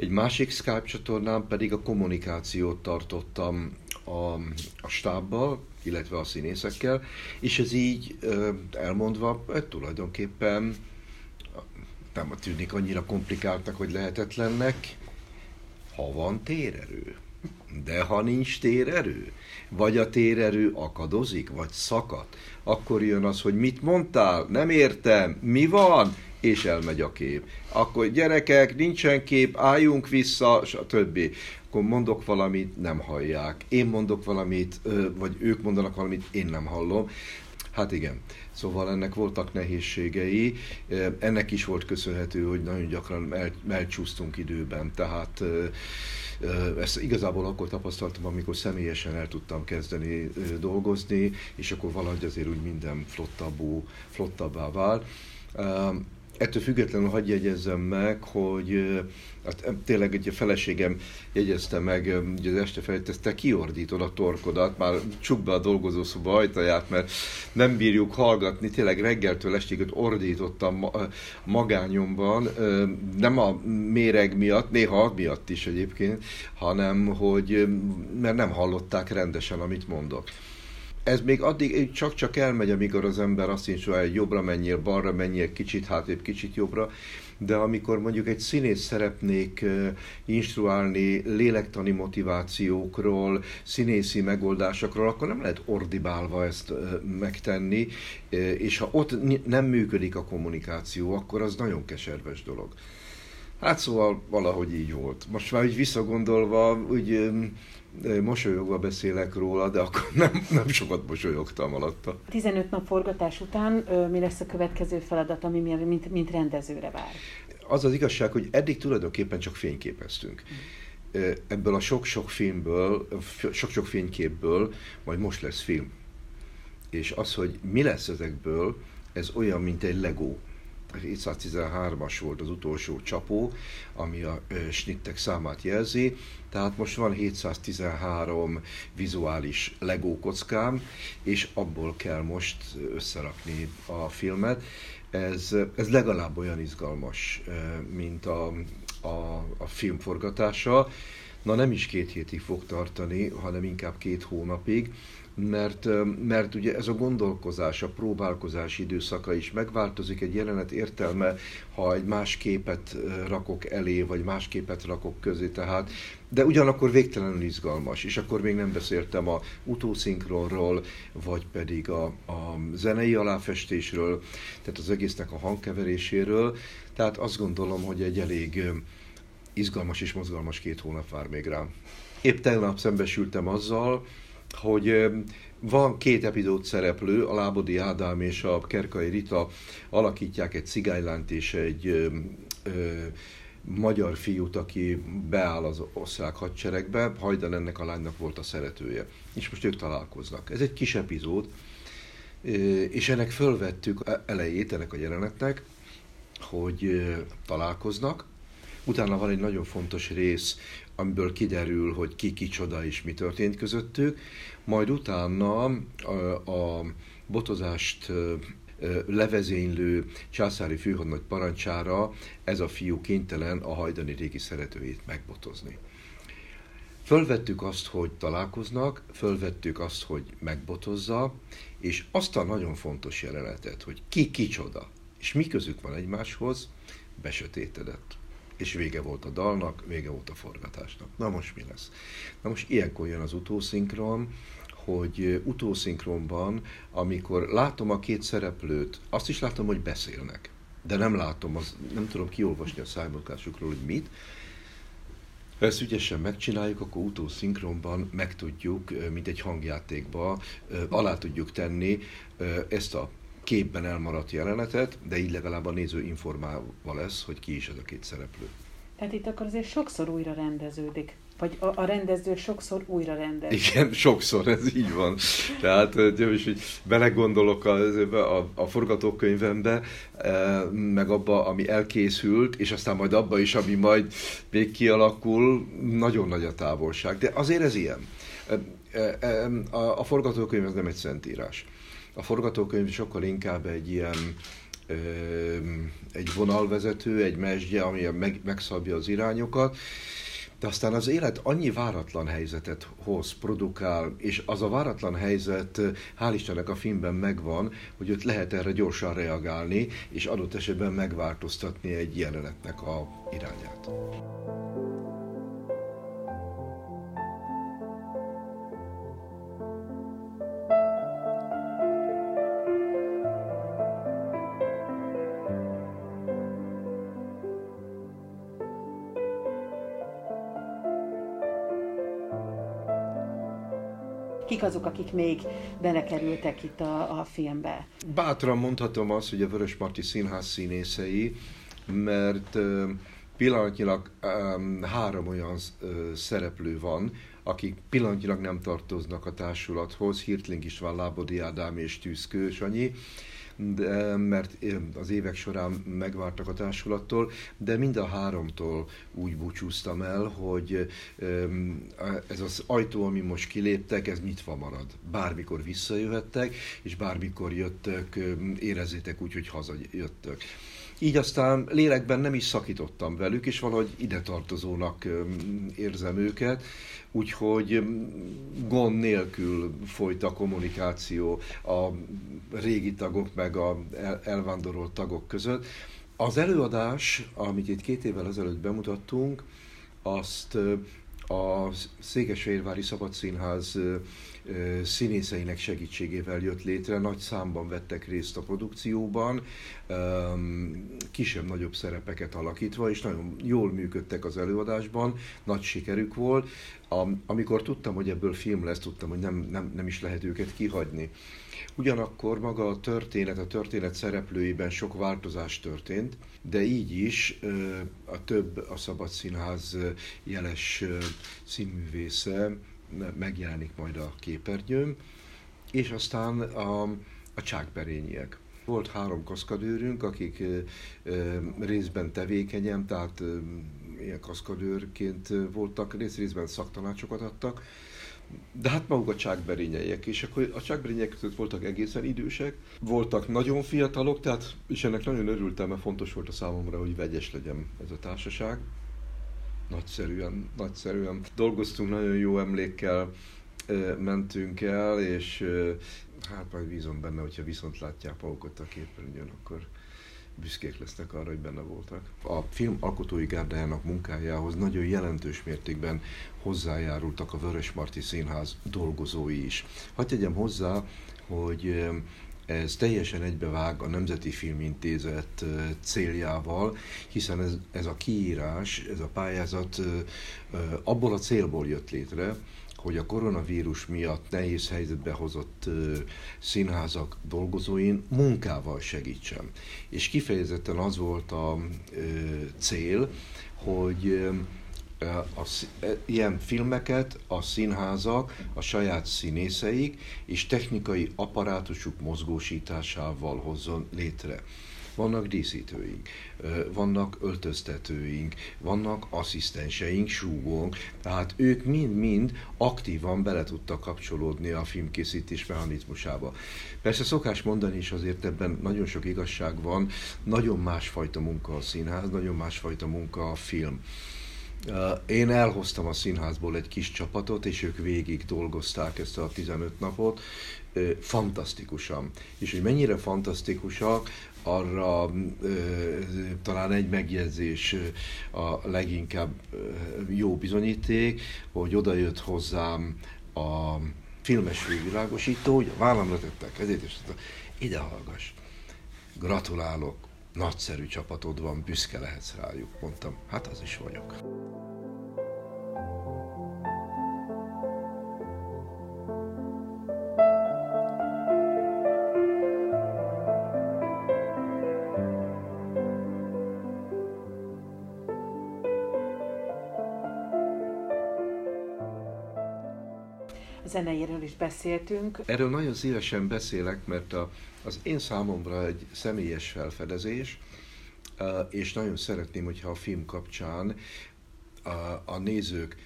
egy másik Skype csatornán pedig a kommunikációt tartottam a, a stábbal, illetve a színészekkel, és ez így elmondva tulajdonképpen nem tűnik annyira komplikáltnak, hogy lehetetlennek, ha van térerő. De ha nincs térerő, vagy a térerő akadozik, vagy szakad, akkor jön az, hogy mit mondtál, nem értem, mi van, és elmegy a kép. Akkor gyerekek, nincsen kép, álljunk vissza, stb. Akkor mondok valamit, nem hallják. Én mondok valamit, vagy ők mondanak valamit, én nem hallom. Hát igen, szóval ennek voltak nehézségei, ennek is volt köszönhető, hogy nagyon gyakran el, elcsúsztunk időben, tehát ezt igazából akkor tapasztaltam, amikor személyesen el tudtam kezdeni dolgozni, és akkor valahogy azért úgy minden flottabbú, flottabbá vált. Ettől függetlenül hagyj jegyezzem meg, hogy hát tényleg egy a feleségem jegyezte meg, ugye az este felett, te kiordítod a torkodat, már csuk be a dolgozószoba ajtaját, mert nem bírjuk hallgatni, tényleg reggeltől estig ordítottam magányomban, nem a méreg miatt, néha miatt is egyébként, hanem hogy mert nem hallották rendesen, amit mondok ez még addig csak-csak elmegy, amikor az ember azt is, hogy jobbra menjél, balra menjél, kicsit hátrébb, kicsit jobbra, de amikor mondjuk egy színész szeretnék instruálni lélektani motivációkról, színészi megoldásokról, akkor nem lehet ordibálva ezt megtenni, és ha ott nem működik a kommunikáció, akkor az nagyon keserves dolog. Hát szóval valahogy így volt. Most már úgy visszagondolva, úgy mosolyogva beszélek róla, de akkor nem, nem sokat mosolyogtam alatta. 15 nap forgatás után mi lesz a következő feladat, ami mint, mint rendezőre vár? Az az igazság, hogy eddig tulajdonképpen csak fényképeztünk. Ebből a sok-sok filmből, sok-sok fényképből majd most lesz film. És az, hogy mi lesz ezekből, ez olyan, mint egy Lego 713-as volt az utolsó csapó, ami a snittek számát jelzi, tehát most van 713 vizuális Lego kockám, és abból kell most összerakni a filmet. Ez, ez legalább olyan izgalmas, mint a, a, a film forgatása. Na nem is két hétig fog tartani, hanem inkább két hónapig mert, mert ugye ez a gondolkozás, a próbálkozás időszaka is megváltozik, egy jelenet értelme, ha egy más képet rakok elé, vagy más képet rakok közé, tehát, de ugyanakkor végtelenül izgalmas, és akkor még nem beszéltem a utószinkronról, vagy pedig a, a zenei aláfestésről, tehát az egésznek a hangkeveréséről, tehát azt gondolom, hogy egy elég izgalmas és mozgalmas két hónap vár még rám. Épp tegnap szembesültem azzal, hogy van két epizód szereplő, a Lábodi Ádám és a Kerkai Rita alakítják egy cigánylányt és egy ö, ö, magyar fiút, aki beáll az osztrák hadseregbe, Hajdan ennek a lánynak volt a szeretője. És most ők találkoznak. Ez egy kis epizód, és ennek fölvettük e, elejét ennek a jelenetnek, hogy találkoznak, Utána van egy nagyon fontos rész, amiből kiderül, hogy ki kicsoda és mi történt közöttük. Majd utána a, botozást levezénylő császári főhadnagy parancsára ez a fiú kénytelen a hajdani régi szeretőjét megbotozni. Fölvettük azt, hogy találkoznak, fölvettük azt, hogy megbotozza, és azt a nagyon fontos jelenetet, hogy ki kicsoda, és mi közük van egymáshoz, besötétedett és vége volt a dalnak, vége volt a forgatásnak. Na most mi lesz? Na most ilyenkor jön az utószinkron, hogy utószinkronban, amikor látom a két szereplőt, azt is látom, hogy beszélnek, de nem látom, az, nem tudom kiolvasni a szájmozgásukról, hogy mit, ha ezt ügyesen megcsináljuk, akkor utószinkronban meg tudjuk, mint egy hangjátékba, alá tudjuk tenni ezt a képben elmaradt jelenetet, de így legalább a néző informálva lesz, hogy ki is ez a két szereplő. Tehát itt akkor azért sokszor újra rendeződik. Vagy a, a rendező sokszor újra rendez. Igen, sokszor, ez így van. Tehát, hogy, hogy belegondolok a, a, a forgatókönyvembe, meg abba, ami elkészült, és aztán majd abba is, ami majd még kialakul, nagyon nagy a távolság. De azért ez ilyen. A, a forgatókönyv ez nem egy szentírás. A forgatókönyv sokkal inkább egy ilyen egy vonalvezető, egy mesdje, ami meg, megszabja az irányokat, de aztán az élet annyi váratlan helyzetet hoz, produkál, és az a váratlan helyzet, hál' Istennek a filmben megvan, hogy ott lehet erre gyorsan reagálni, és adott esetben megváltoztatni egy jelenetnek a irányát. Kik azok, akik még belekerültek itt a, a filmbe? Bátran mondhatom azt, hogy a Vörös Marti Színház színészei, mert pillanatnyilag három olyan szereplő van, akik pillanatnyilag nem tartoznak a társulathoz, Hirtling István, Lábodi Ádám és Tűzkő Sanyi, de, mert az évek során megvártak a társulattól, de mind a háromtól úgy búcsúztam el, hogy ez az ajtó, ami most kiléptek, ez nyitva marad. Bármikor visszajöhettek, és bármikor jöttök, érezzétek úgy, hogy hazajöttök. Így aztán lélekben nem is szakítottam velük, és valahogy ide tartozónak érzem őket, úgyhogy gond nélkül folyt a kommunikáció a régi tagok meg a elvándorolt tagok között. Az előadás, amit itt két évvel ezelőtt bemutattunk, azt a Székesfehérvári Szabadszínház színészeinek segítségével jött létre, nagy számban vettek részt a produkcióban, kisebb-nagyobb szerepeket alakítva, és nagyon jól működtek az előadásban, nagy sikerük volt. Amikor tudtam, hogy ebből film lesz, tudtam, hogy nem, nem, nem is lehet őket kihagyni. Ugyanakkor maga a történet, a történet szereplőiben sok változás történt, de így is a több a Szabad Színház jeles színművésze megjelenik majd a képernyőn, és aztán a, a csákberényiek. Volt három kaszkadőrünk, akik részben tevékenyen, tehát ilyen kaszkadőrként voltak, rész részben szaktanácsokat adtak, de hát maguk a csákberényeiek, és akkor a csákberények között voltak egészen idősek, voltak nagyon fiatalok, tehát és ennek nagyon örültem, mert fontos volt a számomra, hogy vegyes legyen ez a társaság. Nagyszerűen, nagyszerűen. Dolgoztunk, nagyon jó emlékkel mentünk el, és hát majd bízom benne, hogyha viszont látják magukat a képernyőn, akkor büszkék lesznek arra, hogy benne voltak. A film alkotói gárdájának munkájához nagyon jelentős mértékben hozzájárultak a Vörösmarty Színház dolgozói is. Hadd tegyem hozzá, hogy ez teljesen egybevág a Nemzeti Filmintézet céljával, hiszen ez, ez a kiírás, ez a pályázat abból a célból jött létre, hogy a koronavírus miatt nehéz helyzetbe hozott színházak dolgozóin munkával segítsen. És kifejezetten az volt a cél, hogy a, ilyen filmeket a színházak a saját színészeik és technikai apparátusuk mozgósításával hozzon létre. Vannak díszítőink, vannak öltöztetőink, vannak asszisztenseink, súgónk, tehát ők mind-mind aktívan bele tudtak kapcsolódni a filmkészítés mechanizmusába. Persze szokás mondani is azért ebben nagyon sok igazság van, nagyon másfajta munka a színház, nagyon másfajta munka a film. Én elhoztam a színházból egy kis csapatot, és ők végig dolgozták ezt a 15 napot, fantasztikusan. És hogy mennyire fantasztikusak, arra talán egy megjegyzés a leginkább jó bizonyíték, hogy oda jött hozzám a filmes fővilágosító, hogy a vállamra tettek ezért, és mondta, ide hallgass, gratulálok, nagyszerű csapatod van, büszke lehetsz rájuk. Mondtam, hát az is vagyok. Zenéjéről is beszéltünk. Erről nagyon szívesen beszélek, mert a, az én számomra egy személyes felfedezés, és nagyon szeretném, hogyha a film kapcsán a, a nézők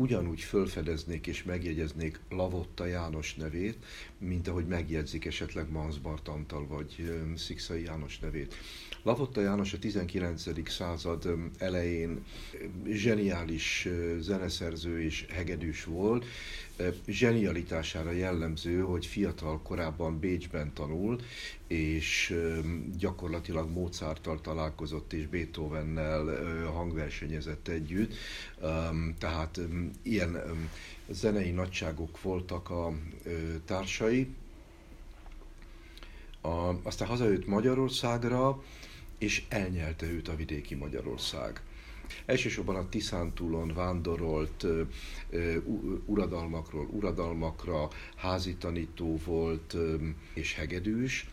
ugyanúgy fölfedeznék és megjegyeznék Lavotta János nevét, mint ahogy megjegyzik esetleg Mans Bartantal vagy Szikszai János nevét. Lavotta János a 19. század elején zseniális zeneszerző és hegedűs volt. Zsenialitására jellemző, hogy fiatal korában Bécsben tanul, és gyakorlatilag Mozarttal találkozott és Beethovennel hangversenyezett együtt. Tehát ilyen zenei nagyságok voltak a társai. A, aztán hazajött Magyarországra, és elnyelte őt a vidéki Magyarország. Elsősorban a Tiszántúlon vándorolt uradalmakról uradalmakra, házítanító volt és hegedűs,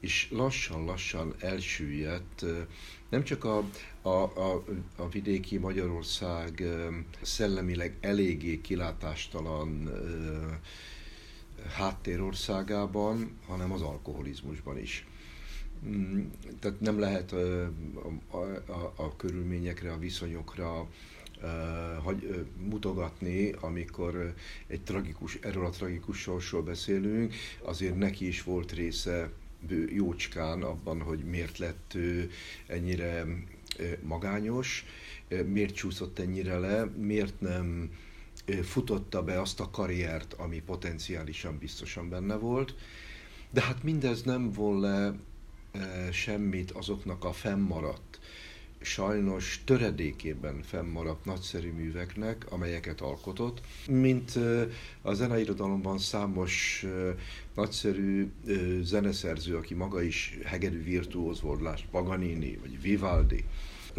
és lassan-lassan elsüllyedt nem csak a, a, a, a vidéki Magyarország szellemileg eléggé kilátástalan háttérországában, hanem az alkoholizmusban is. Mm, tehát nem lehet a, a, a, körülményekre, a viszonyokra hogy mutogatni, amikor egy tragikus, erről a tragikus sorsról beszélünk, azért neki is volt része jócskán abban, hogy miért lett ő ennyire magányos, miért csúszott ennyire le, miért nem futotta be azt a karriert, ami potenciálisan biztosan benne volt. De hát mindez nem von le semmit azoknak a fennmaradt, sajnos töredékében fennmaradt nagyszerű műveknek, amelyeket alkotott, mint a zeneirodalomban számos nagyszerű zeneszerző, aki maga is hegedű virtuóz volt, Paganini vagy Vivaldi,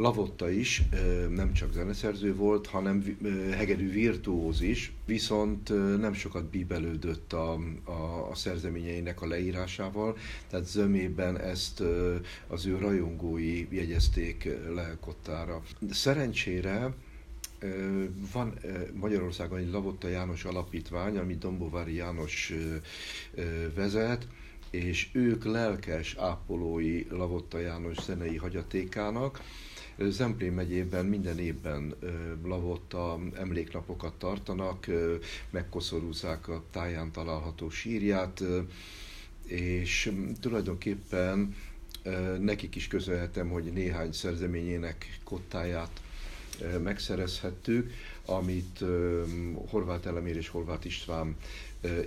Lavotta is nem csak zeneszerző volt, hanem hegedű virtuóz is, viszont nem sokat bíbelődött a, a, a szerzeményeinek a leírásával, tehát zömében ezt az ő rajongói jegyezték lelkottára. Szerencsére van Magyarországon egy Lavotta János alapítvány, amit Dombovári János vezet, és ők lelkes ápolói Lavotta János zenei hagyatékának, Zemplén megyében minden évben Lavotta emléknapokat tartanak, megkoszorúzzák a táján található sírját, és tulajdonképpen nekik is köszönhetem, hogy néhány szerzeményének kottáját megszerezhettük, amit Horváth Elemér és Horváth István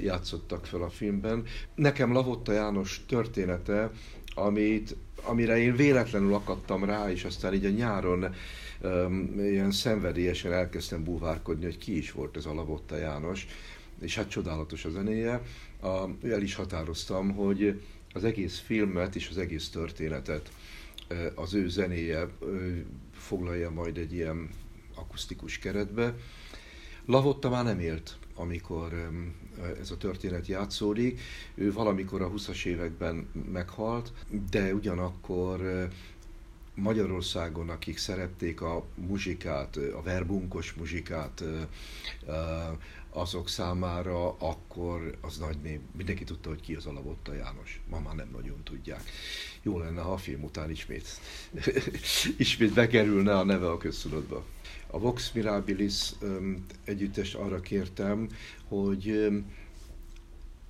játszottak fel a filmben. Nekem Lavotta János története, amit amire én véletlenül akadtam rá, és aztán így a nyáron um, ilyen szenvedélyesen elkezdtem búvárkodni, hogy ki is volt ez a Lavotta János, és hát csodálatos a zenéje. A, el is határoztam, hogy az egész filmet és az egész történetet az ő zenéje foglalja majd egy ilyen akusztikus keretbe. Lavotta már nem élt, amikor ez a történet játszódik. Ő valamikor a 20-as években meghalt, de ugyanakkor Magyarországon, akik szerették a muzsikát, a verbunkos muzsikát, azok számára akkor az nagy név, mindenki tudta, hogy ki az Alavotta János. Ma már nem nagyon tudják. Jó lenne, ha a film után ismét, ismét bekerülne a neve a köztudatba. A Vox Mirabilis együttes arra kértem, hogy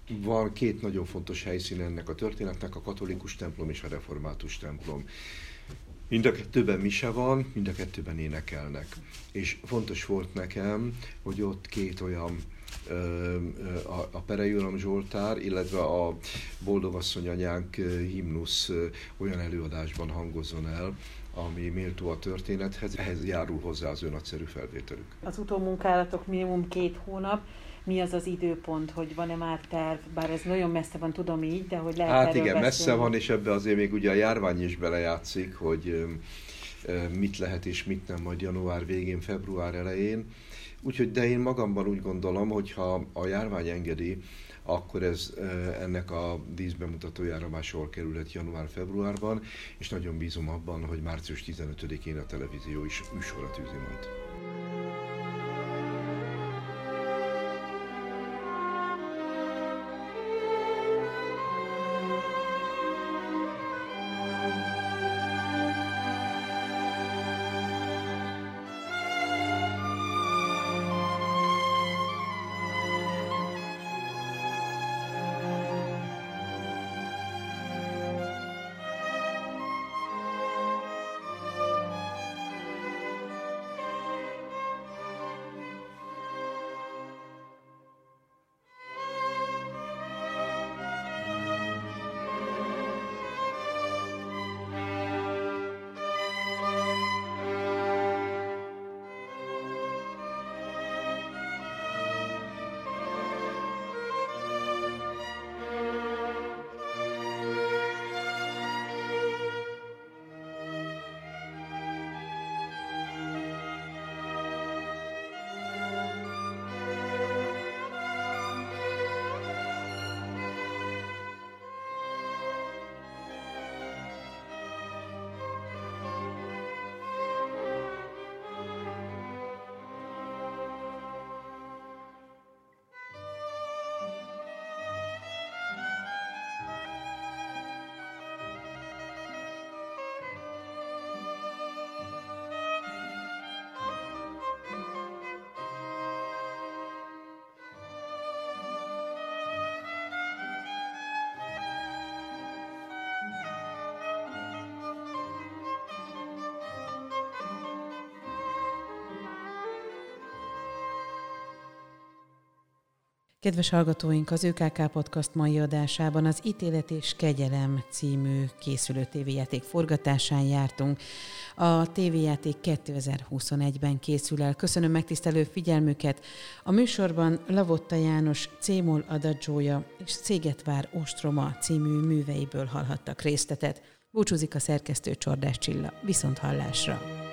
van két nagyon fontos helyszín ennek a történetnek, a katolikus templom és a református templom. Mind a kettőben mise van, mind a kettőben énekelnek. És fontos volt nekem, hogy ott két olyan a, a Perejúram Zsoltár, illetve a Boldogasszony anyánk himnusz olyan előadásban hangozzon el, ami méltó a történethez, ehhez járul hozzá az ő nagyszerű felvételük. Az utómunkálatok minimum két hónap, mi az az időpont, hogy van-e már terv, bár ez nagyon messze van, tudom így, de hogy lehet Hát igen, beszélni. messze van, és ebbe azért még ugye a járvány is belejátszik, hogy mit lehet és mit nem majd január végén, február elején. Úgyhogy, de én magamban úgy gondolom, hogy ha a járvány engedi, akkor ez ennek a díszbemutatójára már sor kerülhet január-februárban, és nagyon bízom abban, hogy március 15-én a televízió is műsorra tűzi majd. Kedves hallgatóink, az ÖKK Podcast mai adásában az Ítélet és Kegyelem című készülő tévéjáték forgatásán jártunk. A tévéjáték 2021-ben készül el. Köszönöm megtisztelő figyelmüket. A műsorban Lavotta János Cémol Adadzsója és Szégetvár Ostroma című műveiből hallhattak részletet. Búcsúzik a szerkesztő Csordás Csilla. Viszont hallásra!